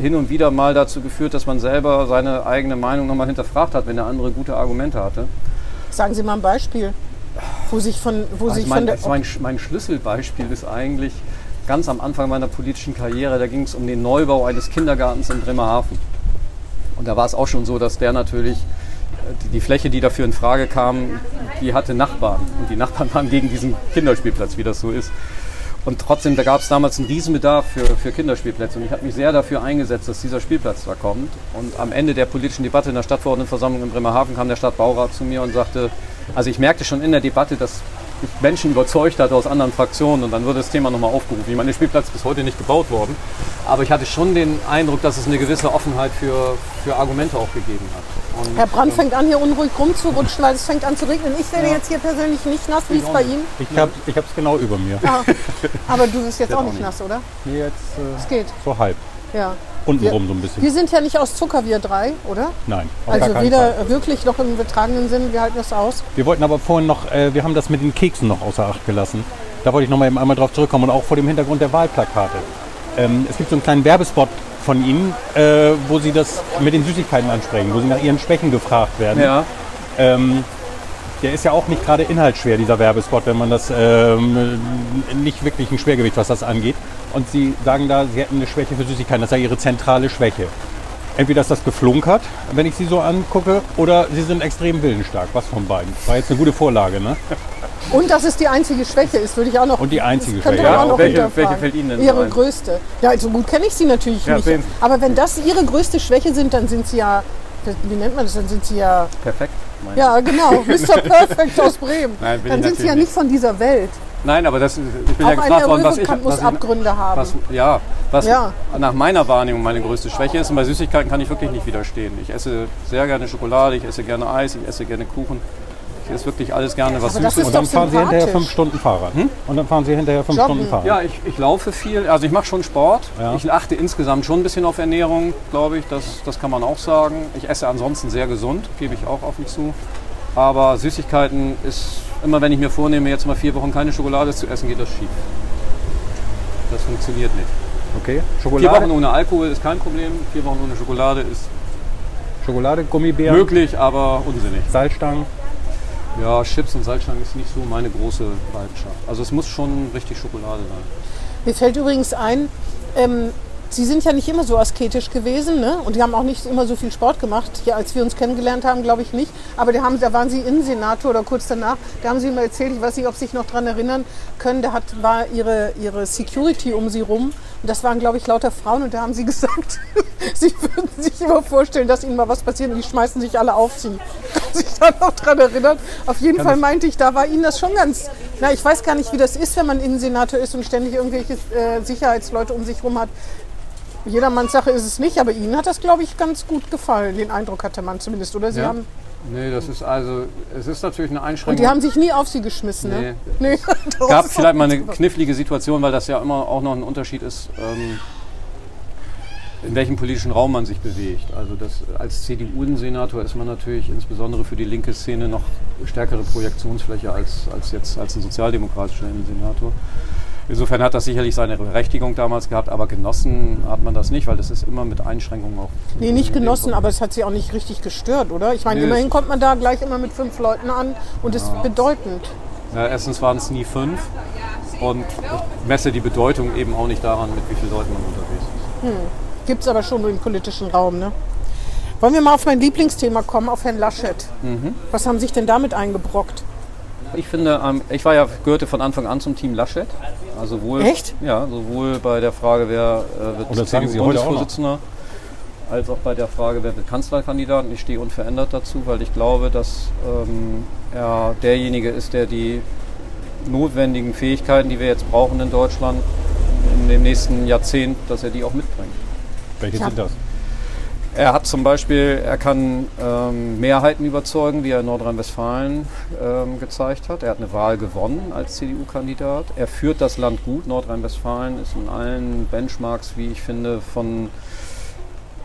hin und wieder mal dazu geführt, dass man selber seine eigene Meinung nochmal hinterfragt hat, wenn der andere gute Argumente hatte. Sagen Sie mal ein Beispiel, wo sich von, wo Also sich mein, von der. mein, mein Schlüsselbeispiel ist eigentlich ganz am Anfang meiner politischen Karriere, da ging es um den Neubau eines Kindergartens in Bremerhaven. Und da war es auch schon so, dass der natürlich, äh, die, Fläche, die dafür in Frage kam, die hatte Nachbarn. Und die Nachbarn <laughs> waren gegen diesen Kinderspielplatz, wie das so ist. Und trotzdem, da gab es damals einen Riesenbedarf für, für Kinderspielplätze. Und ich habe mich sehr dafür eingesetzt, dass dieser Spielplatz da kommt. Und am Ende der politischen Debatte in der Stadtverordnetenversammlung in Bremerhaven kam der Stadtbaurat zu mir und sagte, also ich merkte schon in der Debatte, dass Menschen überzeugt hatte aus anderen Fraktionen. Und dann wurde das Thema nochmal aufgerufen. Ich meine, der Spielplatz ist bis heute nicht gebaut worden. Aber ich hatte schon den Eindruck, dass es eine gewisse Offenheit für, für Argumente auch gegeben hat. Und, Herr Brandt ähm, fängt an, hier unruhig rumzurutschen, weil es fängt an zu regnen. Ich werde jetzt hier persönlich nicht nass, wie es bei Ihnen. Ich habe es genau über mir. Ah, aber du bist jetzt auch auch nicht nass, oder? Nee, jetzt Es äh, geht. so halb. Ja. Untenrum so ein bisschen. Wir sind ja nicht aus Zucker, wir drei, oder? Nein, Also weder Fall. wirklich noch im betragenen Sinn, wir halten das aus. Wir wollten aber vorhin noch, äh, wir haben das mit den Keksen noch außer Acht gelassen. Da wollte ich noch mal eben einmal drauf zurückkommen und auch vor dem Hintergrund der Wahlplakate. Ähm, es gibt so einen kleinen Werbespot von Ihnen, äh, wo Sie das mit den Süßigkeiten ansprechen, wo Sie nach Ihren Schwächen gefragt werden. ja, Ähm, der ist ja auch nicht gerade inhaltsschwer, dieser Werbespot, wenn man das ähm, nicht wirklich ein Schwergewicht, was das angeht. Und Sie sagen da, Sie hätten eine Schwäche für Süßigkeiten, das sei Ihre zentrale Schwäche. Entweder ist das geflunkert, wenn ich Sie so angucke, oder Sie sind extrem willensstark. Was von beiden? War jetzt eine gute Vorlage, ne? Und dass es die einzige Schwäche ist, würde ich auch noch. Und die einzige Schwäche, ja. auch noch Welche- welche fällt Ihnen denn so Ihre ein? größte. Ja, so gut kenne ich sie natürlich Ja, nicht. sehen. Aber wenn das Ihre größte Schwäche sind, dann sind Sie ja. Wie nennt man das? Dann sind Sie ja. perfekt. Ja, genau. <laughs> Mr. Perfect aus Bremen. Nein, dann sind Sie ja nicht von dieser Welt. Nein, aber das, ich bin Auch ja gefragt worden, was ich, was ich, Abgründe haben. was, ja, was Ja. nach meiner Wahrnehmung meine größte Schwäche ist. Und bei Süßigkeiten kann ich wirklich nicht widerstehen. Ich esse sehr gerne Schokolade, ich esse gerne Eis, ich esse gerne Kuchen. Ich esse wirklich alles gerne, was Aber das süß ist ist. Und dann fahren Sie hinterher fünf Stunden Fahrrad. Und dann fahren Sie hinterher fünf Joggen. Stunden Fahrrad. Ja, ich, ich laufe viel. Also ich mache schon Sport. Ja. Ich achte insgesamt schon ein bisschen auf Ernährung, glaube ich. Das, das kann man auch sagen. Ich esse ansonsten sehr gesund, gebe ich auch offen zu. Aber Süßigkeiten ist immer, wenn ich mir vornehme, jetzt mal vier Wochen keine Schokolade zu essen, geht das schief. Das funktioniert nicht. Okay. Vier Wochen Schokolade, ohne Alkohol ist kein Problem. Vier Wochen ohne Schokolade ist Schokolade Gummibären, möglich, aber unsinnig. Salzstangen. Ja, Chips und Salzstangen ist nicht so meine große Leidenschaft. Also es muss schon richtig Schokolade sein. Mir fällt übrigens ein, ähm, Sie sind ja nicht immer so asketisch gewesen, ne? Und die haben auch nicht immer so viel Sport gemacht. Ja, als wir uns kennengelernt haben, glaube ich nicht. Aber da, haben, da waren Sie Innensenator oder kurz danach. Da haben Sie mir erzählt, ich weiß nicht, ob Sie sich noch daran erinnern können, da hat, war Ihre, Ihre Security um Sie rum. Und das waren, glaube ich, lauter Frauen. Und da haben Sie <laughs> gesagt, Sie würden sich immer vorstellen, dass Ihnen mal was passiert und die schmeißen sich alle auf Sie. Sie sich da noch daran erinnern? Auf jeden Fall meinte ich, da war Ihnen das schon ganz. Na, ich weiß gar nicht, wie das ist, wenn man Innensenator ist und ständig irgendwelche äh, Sicherheitsleute um sich rum hat. Jedermanns Sache ist es nicht, aber Ihnen hat das, glaube ich, ganz gut gefallen. Den Eindruck hatte man zumindest. Oder Sie Ja. haben. Nee, das ist also, es ist natürlich eine Und Einschränkung. die haben sich nie auf Sie geschmissen, ne? Nee. <laughs> Es gab vielleicht mal eine knifflige Situation, weil das ja immer auch noch ein Unterschied ist, ähm, in welchem politischen Raum man sich bewegt. Also das, als CDU-Senator ist man natürlich insbesondere für die linke Szene noch stärkere Projektionsfläche als, als jetzt als ein sozialdemokratischer Senator. Insofern hat das sicherlich seine Berechtigung damals gehabt, aber genossen hat man das nicht, weil das ist immer mit Einschränkungen auch. Nee, nicht genossen, aber es hat Sie auch nicht richtig gestört, oder? Ich meine, Nee, immerhin kommt man da gleich immer mit fünf Leuten an und ist bedeutend. Ja, erstens waren es nie fünf und ich messe die Bedeutung eben auch nicht daran, mit wie vielen Leuten man unterwegs ist. Gibt es aber schon nur im politischen Raum, ne? Wollen wir mal auf mein Lieblingsthema kommen, auf Herrn Laschet. Mhm. Was haben Sie sich denn damit eingebrockt? Ich finde, ähm, ich war ja, gehörte von Anfang an zum Team Laschet. Also sowohl, Echt? Ja, sowohl bei der Frage, wer äh, wird sagen Sie auch noch. CDU-Bundesvorsitzender, als auch bei der Frage, wer wird Kanzlerkandidat. Und Ich stehe unverändert dazu, weil ich glaube, dass ähm, er derjenige ist, der die notwendigen Fähigkeiten, die wir jetzt brauchen in Deutschland, in dem nächsten Jahrzehnt, dass er die auch mitbringt. Welche Ja. sind das? Er hat zum Beispiel, er kann ähm, Mehrheiten überzeugen, wie er in Nordrhein-Westfalen ähm, gezeigt hat. Er hat eine Wahl gewonnen als CDU-Kandidat. Er führt das Land gut. Nordrhein-Westfalen ist in allen Benchmarks, wie ich finde, von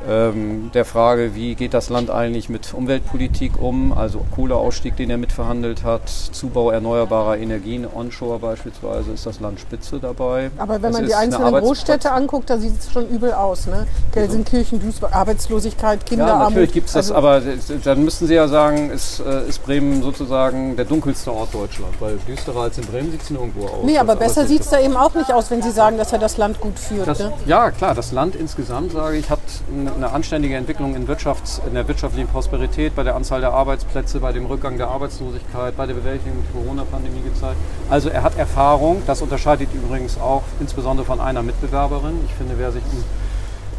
ähm, der Frage, wie geht das Land eigentlich mit Umweltpolitik um, also Kohleausstieg, den er mitverhandelt hat, Zubau erneuerbarer Energien, Onshore beispielsweise, ist das Land Spitze dabei. Aber wenn man die einzelnen Großstädte anguckt, da sieht es schon übel aus. Ne? Gelsenkirchen, Duisburg, Arbeitslosigkeit, Ja, Kinderarmut. natürlich gibt es das, Also, aber dann müssten Sie ja sagen, ist, äh, ist Bremen sozusagen der dunkelste Ort Deutschlands, weil düsterer als in Bremen sieht es nirgendwo aus. Nee, aber Das besser sieht es da eben auch nicht aus, wenn Sie sagen, dass er das Land gut führt. das, ne? Ja, klar, das Land insgesamt, sage ich, hat eine, eine anständige Entwicklung in, Wirtschafts-, in der wirtschaftlichen Prosperität, bei der Anzahl der Arbeitsplätze, bei dem Rückgang der Arbeitslosigkeit, bei der Bewältigung der Corona-Pandemie gezeigt. Also er hat Erfahrung, das unterscheidet übrigens auch insbesondere von einer Mitbewerberin. Ich finde, wer sich um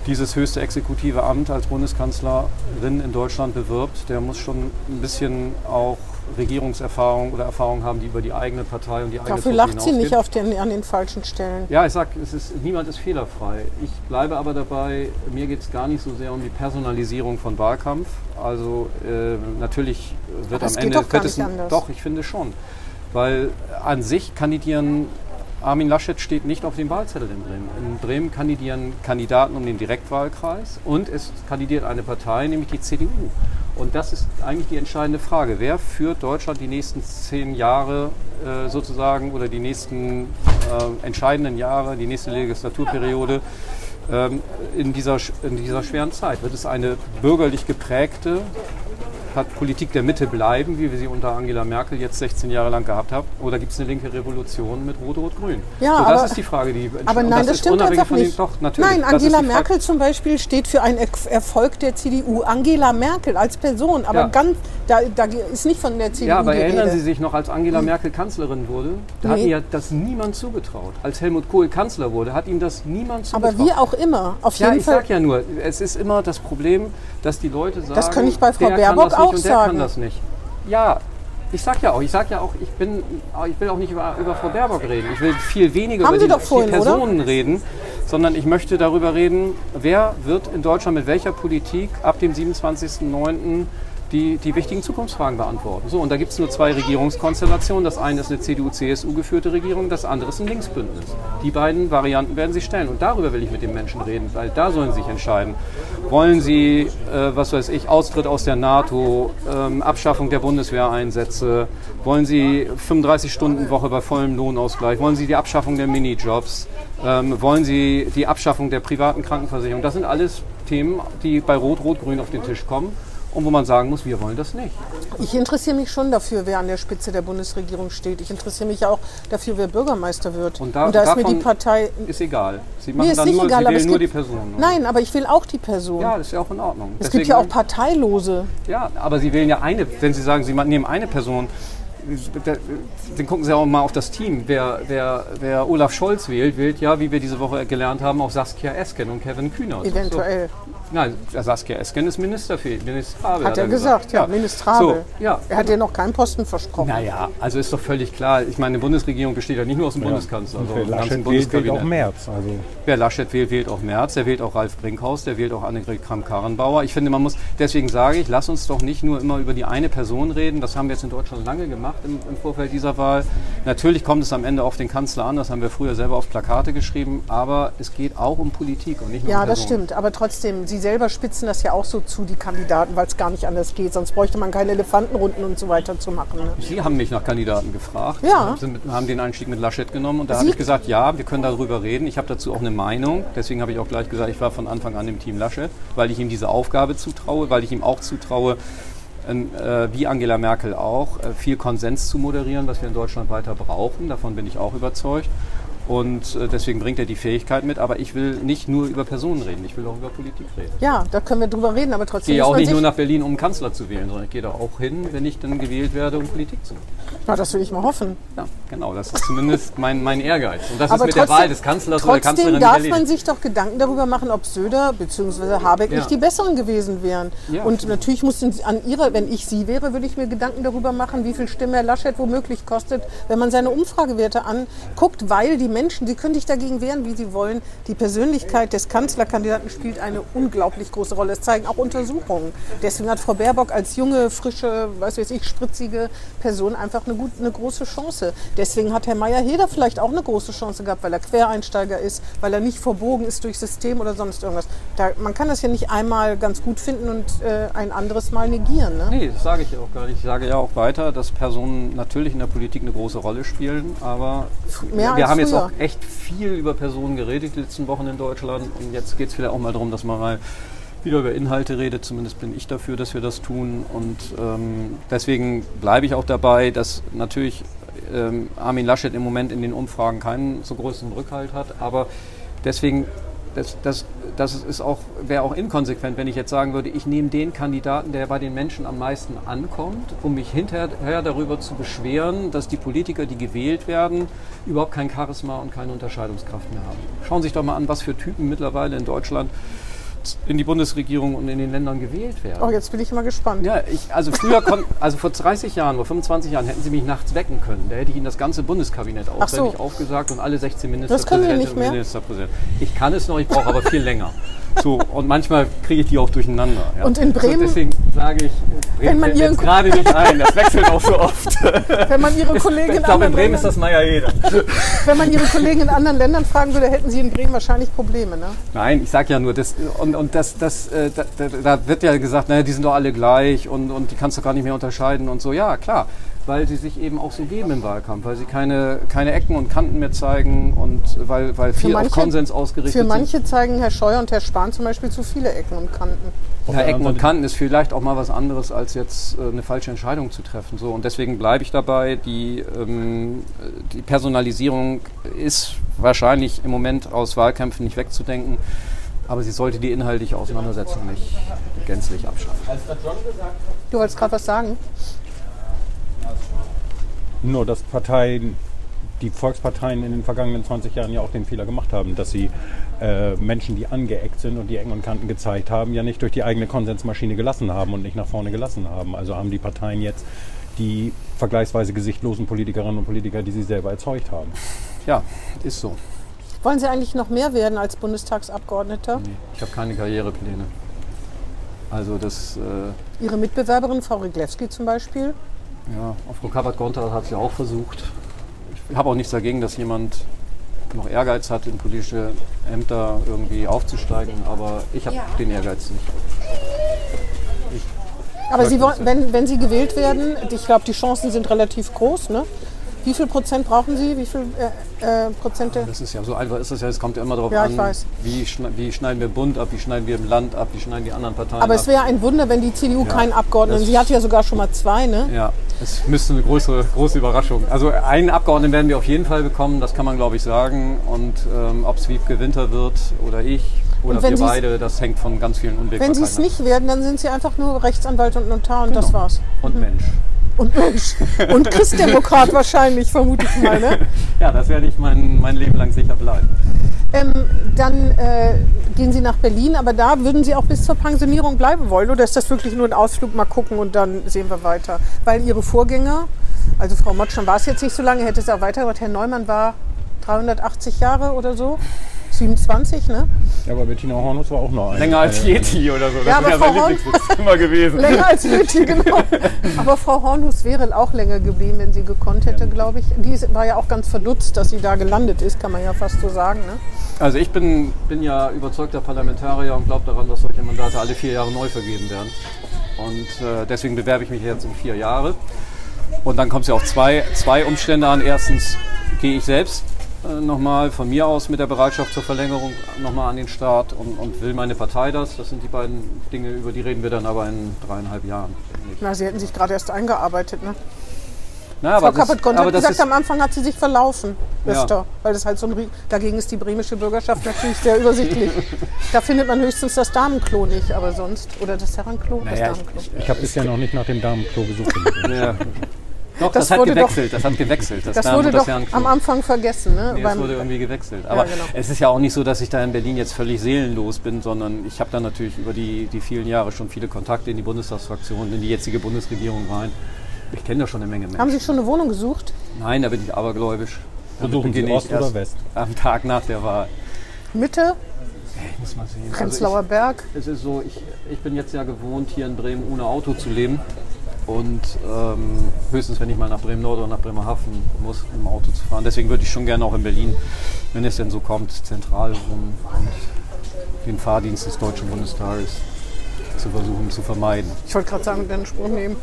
dieses höchste exekutive Amt als Bundeskanzlerin in Deutschland bewirbt, der muss schon ein bisschen auch Regierungserfahrung oder Erfahrung haben, die über die eigene Partei und die eigene Dafür Truppe lacht sie nicht den, an den falschen Stellen. Ja, ich sag, es ist, niemand ist fehlerfrei. Ich bleibe aber dabei, mir geht es gar nicht so sehr um die Personalisierung von Wahlkampf. Also äh, natürlich wird am Ende doch gar wird es nicht ein- anders. doch, ich finde schon, weil an sich kandidieren Armin Laschet steht nicht auf dem Wahlzettel in Bremen. In Bremen kandidieren Kandidaten um den Direktwahlkreis und es kandidiert eine Partei, nämlich die CDU. Und das ist eigentlich die entscheidende Frage. Wer führt Deutschland die nächsten zehn Jahre äh, sozusagen oder die nächsten äh, entscheidenden Jahre, die nächste Legislaturperiode ähm, in, dieser, in dieser schweren Zeit? Wird es eine bürgerlich geprägte Politik der Mitte bleiben, wie wir sie unter Angela Merkel jetzt 16 Jahre lang gehabt haben? Oder gibt es eine linke Revolution mit Rot-Rot-Grün? Ja, so, das aber- ist die Frage, die Aber nein, das, ist stimmt unabhängig einfach von den- nicht. Doch. Nein, das Angela. Merkel zum Beispiel steht für einen Erf- Erfolg der CDU. Angela Merkel als Person, aber Ja. ganz, da, da ist nicht von der CDU Ja, aber erinnern Rede. Sie sich noch, als Angela Merkel Kanzlerin wurde? Da hat Nee. ihr das niemand zugetraut. Als Helmut Kohl Kanzler wurde, hat ihm das niemand zugetraut. aber wie auch immer, auf Ja, jeden ich Fall. sag ja nur, es ist immer das Problem, dass die Leute sagen, Das kann ich bei Frau Baerbock das auch und der sagen. kann das nicht. Ja, ich sag ja auch, ich sag ja auch, ich bin, ich will auch nicht über, über Frau Baerbock reden. Ich will viel weniger Haben über die, vorhin, die oder? Personen reden, sondern ich möchte darüber reden, wer wird in Deutschland mit welcher Politik ab dem 27.09. die die wichtigen Zukunftsfragen beantworten. So, und da gibt es nur zwei Regierungskonstellationen. Das eine ist eine CDU-CSU geführte Regierung, das andere ist ein Linksbündnis. Die beiden Varianten werden sie stellen. Und darüber will ich mit den Menschen reden, weil da sollen sie sich entscheiden. Wollen sie, äh, was weiß ich, Austritt aus der NATO, ähm, Abschaffung der Bundeswehreinsätze, wollen sie 35-Stunden-Woche bei vollem Lohnausgleich, wollen sie die Abschaffung der Minijobs, ähm, wollen sie die Abschaffung der privaten Krankenversicherung. Das sind alles Themen, die bei Rot-Rot-Grün auf den Tisch kommen und wo man sagen muss, wir wollen das nicht. Ich interessiere mich schon dafür, wer an der Spitze der Bundesregierung steht. Ich interessiere mich auch dafür, wer Bürgermeister wird. Und da, ist mir die Partei. Ist egal. Sie Mir machen ist dann nicht nur, egal, sie aber es wählen nur die gibt, Person. ne? Nein, aber ich will auch die Person. Ja, das ist ja auch in Ordnung. es gibt ja auch Parteilose. Ja, aber Sie wählen ja eine, wenn Sie sagen, Sie nehmen eine Person, dann gucken Sie auch mal auf das Team. Wer, wer, wer Olaf Scholz wählt, wählt ja, wie wir diese Woche gelernt haben, auch Saskia Esken und Kevin Kühnert. Eventuell. So. Nein, Saskia Esken ist Ministerfähig, Ministrabel. Hat er gesagt, ja, Ministrabel. So, ja. Er hat ja noch keinen Posten versprochen. Naja, also ist doch völlig klar. Ich meine, eine Bundesregierung besteht ja nicht nur aus dem Bundeskanzler, aus dem ganzen Laschet wählt, wählt auch. März. Also Wer Laschet wählt, wählt auch Merz, der wählt auch Ralf Brinkhaus, der wählt auch Annegret Kramp-Karrenbauer. Ich finde, man muss, deswegen sage ich, lass uns doch nicht nur immer über die eine Person reden. Das haben wir jetzt in Deutschland lange gemacht im, im Vorfeld dieser Wahl. Natürlich kommt es am Ende auf den Kanzler an, das haben wir früher selber auf Plakate geschrieben, aber es geht auch um Politik und nicht nur Ja, um das Personen. stimmt. Aber trotzdem, Sie selber spitzen das ja auch so zu, die Kandidaten, weil es gar nicht anders geht. Sonst bräuchte man keine Elefantenrunden und so weiter zu machen. Ne? Sie haben mich nach Kandidaten gefragt, Ja. sind haben den Einstieg mit Laschet genommen und da habe ich gesagt, ja, wir können darüber reden. Ich habe dazu auch eine Meinung. Deswegen habe ich auch gleich gesagt, ich war von Anfang an im Team Laschet, weil ich ihm diese Aufgabe zutraue, weil ich ihm auch zutraue, ähm, äh, wie Angela Merkel auch, äh, viel Konsens zu moderieren, was wir in Deutschland weiter brauchen. Davon bin ich auch überzeugt. Und äh, deswegen bringt er die Fähigkeit mit. Aber ich will nicht nur über Personen reden, ich will auch über Politik reden. Ja, da können wir drüber reden, aber Ich trotzdem gehe muss auch nicht nur nach Berlin, um Kanzler zu wählen, sondern ich gehe da auch hin, wenn ich dann gewählt werde, um Politik zu machen. ja, das will ich mal hoffen. Ja, genau, das ist zumindest mein, mein Ehrgeiz. Und das aber ist mit der trotzdem, Wahl des Kanzlers oder der trotzdem Kanzlerin darf nicht man sich doch Gedanken darüber machen, ob Söder bzw. Habeck Ja. nicht die besseren gewesen wären. Ja, und genau. natürlich mussten an ihrer, wenn ich Sie wäre, würde ich mir Gedanken darüber machen, wie viel Stimme Herr Laschet womöglich kostet, wenn man seine Umfragewerte anguckt, weil die Menschen, die können sich dagegen wehren, wie sie wollen. Die Persönlichkeit des Kanzlerkandidaten spielt eine unglaublich große Rolle. Das zeigen auch Untersuchungen. Deswegen hat Frau Baerbock als junge, frische, weiß weiß ich, spritzige Person einfach eine, gut, eine große Chance. Deswegen hat Herr Meyer-Heder vielleicht auch eine große Chance gehabt, weil er Quereinsteiger ist, weil er nicht verbogen ist durch System oder sonst irgendwas. Da, man kann das ja nicht einmal ganz gut finden und äh, ein anderes Mal negieren. Ne? Nee, das sage ich ja auch gar nicht. Ich sage ja auch weiter, dass Personen natürlich in der Politik eine große Rolle spielen, aber Mehr wir haben jetzt auch echt viel über Personen geredet die letzten Wochen in Deutschland. Und jetzt geht es vielleicht auch mal darum, dass man mal wieder über Inhalte redet. Zumindest bin ich dafür, dass wir das tun. Und ähm, deswegen bleibe ich auch dabei, dass natürlich ähm, Armin Laschet im Moment in den Umfragen keinen so großen Rückhalt hat, aber deswegen das, das, das ist auch, wäre auch inkonsequent, wenn ich jetzt sagen würde, ich nehme den Kandidaten, der bei den Menschen am meisten ankommt, um mich hinterher darüber zu beschweren, dass die Politiker, die gewählt werden, überhaupt kein Charisma und keine Unterscheidungskraft mehr haben. Schauen Sie sich doch mal an, was für Typen mittlerweile in Deutschland in die Bundesregierung und in den Ländern gewählt werden. Oh, jetzt bin ich mal gespannt. Ja, ich, also früher <laughs> konnten, also vor 30 Jahren oder 25 Jahren hätten Sie mich nachts wecken können. Da hätte ich Ihnen das ganze Bundeskabinett Ach so. auswendig aufgesagt und alle 16 Das können wir Ministerpräsidentinnen nicht und? Ministerpräsidenten. Ich kann es noch, ich brauche aber viel länger. <laughs> So, und manchmal kriege ich die auch durcheinander. Ja. Und in Bremen- So, deswegen sage ich, Wenn man fällt mir Ihren- jetzt gerade nicht <laughs> ein. Das wechselt auch so oft. Wenn man ihre Kollegen Ich in glaube, in Bremen ist das Meier jeder. wenn man ihre Kollegen in anderen Ländern fragen würde, hätten sie in Bremen wahrscheinlich Probleme. Ne? Nein, ich sage ja nur, das, und, und das, das, äh, da, da, wird ja gesagt, naja, die sind doch alle gleich und, und die kannst du gar nicht mehr unterscheiden und so. Ja, klar, weil sie sich eben auch so geben im Wahlkampf, weil sie keine, keine Ecken und Kanten mehr zeigen und weil, weil viel manche- auf Konsens ausgerichtet Für manche zeigen Herr Scheuer und Herr Spahn zum Beispiel zu viele Ecken und Kanten. sind. Ja, Ecken und Kanten ist vielleicht auch mal was anderes, als jetzt äh, eine falsche Entscheidung zu treffen. So, und deswegen bleibe ich dabei, die, ähm, die Personalisierung ist wahrscheinlich im Moment aus Wahlkämpfen nicht wegzudenken. Aber sie sollte die inhaltliche Auseinandersetzung nicht gänzlich abschaffen. Du wolltest gerade was sagen? Nur, dass Parteien, die Volksparteien in den vergangenen 20 Jahren ja auch den Fehler gemacht haben, dass sie äh, Menschen, die angeeckt sind und die Ecken und Kanten gezeigt haben, ja nicht durch die eigene Konsensmaschine gelassen haben und nicht nach vorne gelassen haben. Also haben die Parteien jetzt die vergleichsweise gesichtlosen Politikerinnen und Politiker, die sie selber erzeugt haben. Ja, ist so. Wollen Sie eigentlich noch mehr werden als Bundestagsabgeordneter? Ich habe keine Karrierepläne. Also das, äh, Ihre Mitbewerberin, Frau Riglewski zum Beispiel, ja, Frau Kappert-Gonter hat sie auch versucht. Ich habe auch nichts dagegen, dass jemand noch Ehrgeiz hat, in politische Ämter irgendwie aufzusteigen, aber ich habe den Ehrgeiz nicht. Aber Sie wollen, wenn, wenn Sie gewählt werden, ich glaube, die Chancen sind relativ groß. Ne? Wie viel Prozent brauchen Sie? Wie viel äh, äh, Prozente? Das ist ja so einfach ist das ja, es kommt ja immer darauf Ja, an, weiß. Wie, schne wie schneiden wir Bund ab, wie schneiden wir im Land ab, wie schneiden die anderen Parteien Aber ab. es wäre ein Wunder, wenn die CDU Ja, keinen Abgeordneten. das- Sie hatte ja sogar schon mal zwei, ne? Ja, es müsste eine größere, große Überraschung. Also einen Abgeordneten werden wir auf jeden Fall bekommen, das kann man glaube ich sagen. Und ähm, ob es Wiebke Winter wird oder ich oder wenn wir beide, das hängt von ganz vielen Wenn Unwägbarkeiten Sie es nicht werden, dann sind Sie einfach nur Rechtsanwalt und Notar und das Genau. war's. Und Mensch. Und Mensch. Und Christdemokrat <laughs> wahrscheinlich, vermute ich mal. Ne? Ja, das werde ich mein, mein Leben lang sicher bleiben. Ähm, dann äh, gehen Sie nach Berlin, aber da würden Sie auch bis zur Pensionierung bleiben wollen? Oder ist das wirklich nur ein Ausflug, mal gucken und dann sehen wir weiter? Weil Ihre Vorgänger, also Frau Motschon war es jetzt nicht so lange, hätte es auch weitergemacht. Herr Neumann war 380 Jahre oder so, 27, ne? Ja, aber Bettina Hornus war auch noch eine. Länger als Yeti oder so. Das Ja, aber wäre Frau mein Horn- Lieblingswitz immer gewesen. <laughs> Länger als Lütti, genau. Aber Frau Hornhus wäre auch länger geblieben, wenn sie gekonnt hätte, glaube ich. Die ist- war ja auch ganz verdutzt, dass sie da gelandet ist, kann man ja fast so sagen. Ne? Also ich bin, bin ja überzeugter Parlamentarier und glaube daran, dass solche Mandate alle vier Jahre neu vergeben werden. Und äh, deswegen bewerbe ich mich jetzt um vier Jahre. Und dann kommt es ja auf zwei, zwei Umstände an. Erstens gehe ich selbst nochmal von mir aus mit der Bereitschaft zur Verlängerung nochmal an den Start und, und will meine Partei das. Das sind die beiden Dinge, über die reden wir dann aber in dreieinhalb Jahren. Na, sie hätten sich gerade erst eingearbeitet. Ne? Na, Frau aber das, Kappert-Gont aber hat gesagt, ist, am Anfang hat sie sich verlaufen, Ja. Öster, weil das halt so ein, dagegen ist die bremische Bürgerschaft natürlich sehr übersichtlich. <laughs> da findet man höchstens das Damenklo nicht, aber sonst, oder das Herrenklo, Naja, das Damenklo. Ich habe bisher noch nicht nach dem Damenklo gesucht. <laughs> ja. Doch, Das das, hat wurde doch- gewechselt. das hat gewechselt. Das, Das wurde das doch am Anfang vergessen. Ne? Nee, es wurde irgendwie gewechselt. Aber genau. es ist ja auch nicht so, dass ich da in Berlin jetzt völlig seelenlos bin, sondern ich habe da natürlich über die, die vielen Jahre schon viele Kontakte in die Bundestagsfraktion, in die jetzige Bundesregierung rein. Ich kenne da schon eine Menge Menschen. Haben Sie schon eine Wohnung gesucht? Nein, da bin ich abergläubisch. Besuchen Sie Ost oder West? Am Tag nach der Wahl. Mitte, Ich muss mal sehen. Prenzlauer Berg. Also ich, es ist so, ich, ich bin jetzt ja gewohnt, hier in Bremen ohne Auto zu leben. Und ähm, höchstens, wenn ich mal nach Bremen-Nord oder nach Bremerhaven muss, dem Auto zu fahren. Deswegen würde ich schon gerne auch in Berlin, wenn es denn so kommt, zentral wohnen und den Fahrdienst des Deutschen Bundestages zu versuchen zu vermeiden. Ich wollte gerade sagen, den Spruch nehmen.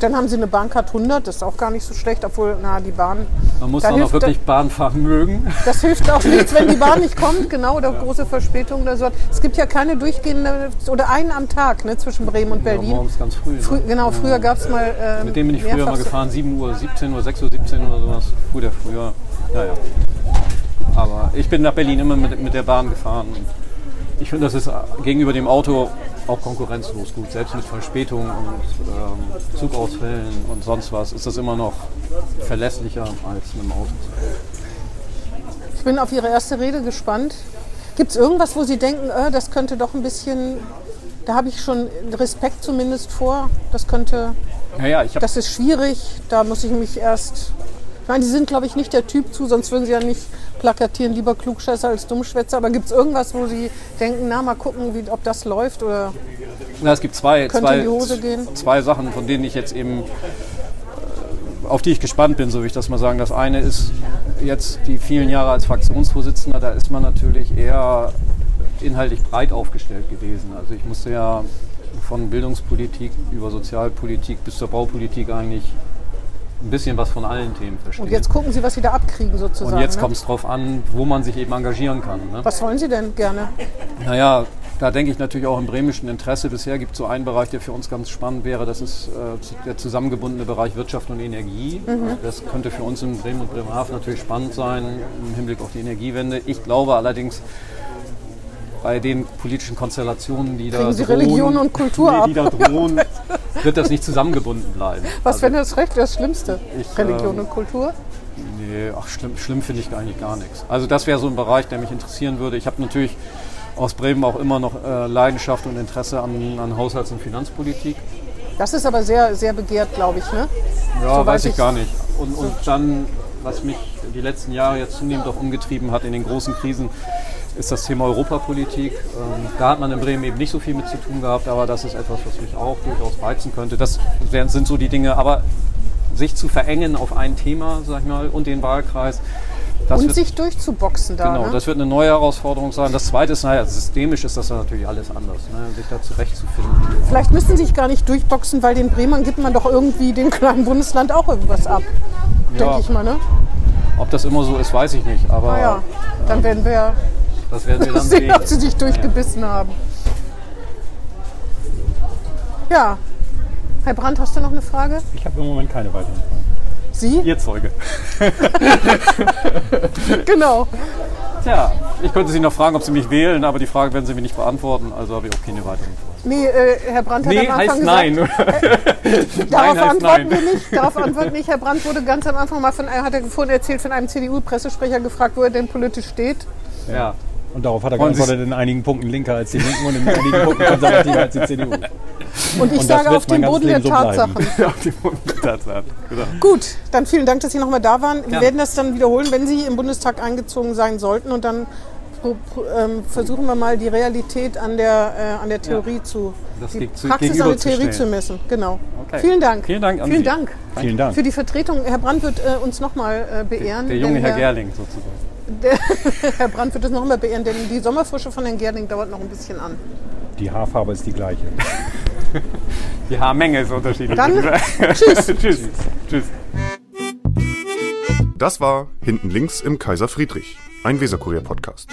Dann haben Sie eine Bahncard 100, das ist auch gar nicht so schlecht, obwohl, na, die Bahn. Man muss Da dann auch wirklich Bahn fahren mögen. Das hilft auch nichts, wenn die Bahn nicht <laughs> kommt, genau, oder große Verspätung oder so. Es gibt ja keine durchgehende, oder einen am Tag ne, zwischen Bremen und Ja, Berlin. morgens ganz früh. ne? Frü genau, früher gab es mal. Ähm, Mit dem bin ich früher mal gefahren, 7 Uhr 17 oder 6 Uhr 17 oder sowas. Der früher. Naja. Aber ich bin nach Berlin immer mit, mit der Bahn gefahren. Und ich finde, das ist gegenüber dem Auto auch konkurrenzlos gut. Selbst mit Verspätungen und ähm, Zugausfällen und sonst was ist das immer noch verlässlicher als mit dem Auto. Ich bin auf Ihre erste Rede gespannt. Gibt es irgendwas, wo Sie denken, äh, das könnte doch ein bisschen. Da habe ich schon Respekt zumindest vor. Das könnte. Naja, ich habe Das ist schwierig. Da muss ich mich erst. Meine, Sie sind, glaube ich, nicht der Typ zu, sonst würden Sie ja nicht plakatieren, lieber Klugscheißer als Dummschwätzer. Aber gibt es irgendwas, wo Sie denken, na, mal gucken, wie, ob das läuft? Oder Na, es gibt zwei, zwei, die zwei Sachen, von denen ich jetzt eben, äh, auf die ich gespannt bin, so will ich das mal sagen. Das eine ist jetzt die vielen Jahre als Fraktionsvorsitzender, da ist man natürlich eher inhaltlich breit aufgestellt gewesen. Also ich musste ja von Bildungspolitik über Sozialpolitik bis zur Baupolitik eigentlich ein bisschen was von allen Themen verstehen. Und jetzt gucken Sie, was Sie da abkriegen sozusagen. Und jetzt ne? kommt es darauf an, wo man sich eben engagieren kann. Ne? Was wollen Sie denn gerne? Naja, da denke ich natürlich auch im bremischen Interesse. Bisher gibt es so einen Bereich, der für uns ganz spannend wäre. Das ist äh, der zusammengebundene Bereich Wirtschaft und Energie. Das könnte für uns in Bremen und Bremerhaven natürlich spannend sein im Hinblick auf die Energiewende. Ich glaube allerdings, bei den politischen Konstellationen, die da Kriegen Sie drohen, Religion und Kultur nee, die da drohen, <laughs> wird das nicht zusammengebunden bleiben. Was Also, wäre das Recht, das Schlimmste? Ich, Religion ähm, und Kultur? Nee, ach, schlimm, schlimm finde ich eigentlich gar nichts. Also das wäre so ein Bereich, der mich interessieren würde. Ich habe natürlich aus Bremen auch immer noch äh, Leidenschaft und Interesse an, an Haushalts- und Finanzpolitik. Das ist aber sehr, sehr begehrt, glaube ich. Ne? Ja, Soweit weiß ich ich- gar nicht. Und, und dann, was mich die letzten Jahre jetzt zunehmend auch umgetrieben hat in den großen Krisen, ist das Thema Europapolitik. Ähm, da hat man in Bremen eben nicht so viel mit zu tun gehabt, aber das ist etwas, was mich auch durchaus reizen könnte. Das wären- sind so die Dinge, aber sich zu verengen auf ein Thema, sag ich mal, und den Wahlkreis, das Und wird, sich durchzuboxen da. genau, ne? das wird eine neue Herausforderung sein. Das Zweite ist, naja, systemisch ist das natürlich alles anders, ne? sich da zurechtzufinden. Vielleicht müssen sie sich gar nicht durchboxen, weil den Bremern gibt man doch irgendwie dem kleinen Bundesland auch irgendwas ab. Ja. Denke ich mal, ne? Ob das immer so ist, weiß ich nicht, aber Naja, dann werden wir das werden wir dann sehen, sehen. ob sie sich durchgebissen haben. Ja. Herr Brandt, hast du noch eine Frage? Ich habe im Moment keine weiteren Fragen. Sie? Ihr Zeuge. <laughs> Genau. Tja, ich könnte Sie noch fragen, ob Sie mich wählen, aber die Frage werden Sie mir nicht beantworten, also habe ich auch keine weiteren Fragen. Nee, äh, Herr Brandt hat Nee, am Anfang heißt gesagt, nein. <laughs> Darauf Nein heißt antworten nein. wir nicht. Darauf antworten nicht. Herr Brandt wurde ganz am Anfang mal von hat er vorhin erzählt, von einem CDU-Pressesprecher gefragt, wo er denn politisch steht. Ja. Und darauf hat er geantwortet, in einigen Punkten linker als die Linken und in einigen Punkten konservativer als die CDU. Und ich das sage <laughs> auf den Boden der so. Tatsachen. Auf die Tatsache. Genau. Gut, dann vielen Dank, dass Sie nochmal da waren. Wir Ja. werden das dann wiederholen, wenn Sie im Bundestag eingezogen sein sollten. Und dann ähm, versuchen wir mal die Realität an der, äh, an der Theorie zu, Das die zu- Praxis an der Theorie gegenüberzustellen. zu messen. Genau. Okay. Vielen Dank. Vielen Dank an Vielen Sie. Dank Vielen Dank. für die Vertretung. Herr Brandt wird äh, uns nochmal äh, beehren. Der junge denn Herr Gerling sozusagen. <laughs> Herr Brandt wird es nochmal beehren, denn die Sommerfrische von Herrn Gerling dauert noch ein bisschen an. Die Haarfarbe ist die gleiche. <laughs> Die Haarmenge ist unterschiedlich. Dann <laughs> tschüss. tschüss. Tschüss. Das war Hinten links im Kaiser Friedrich, ein Weserkurier-Podcast.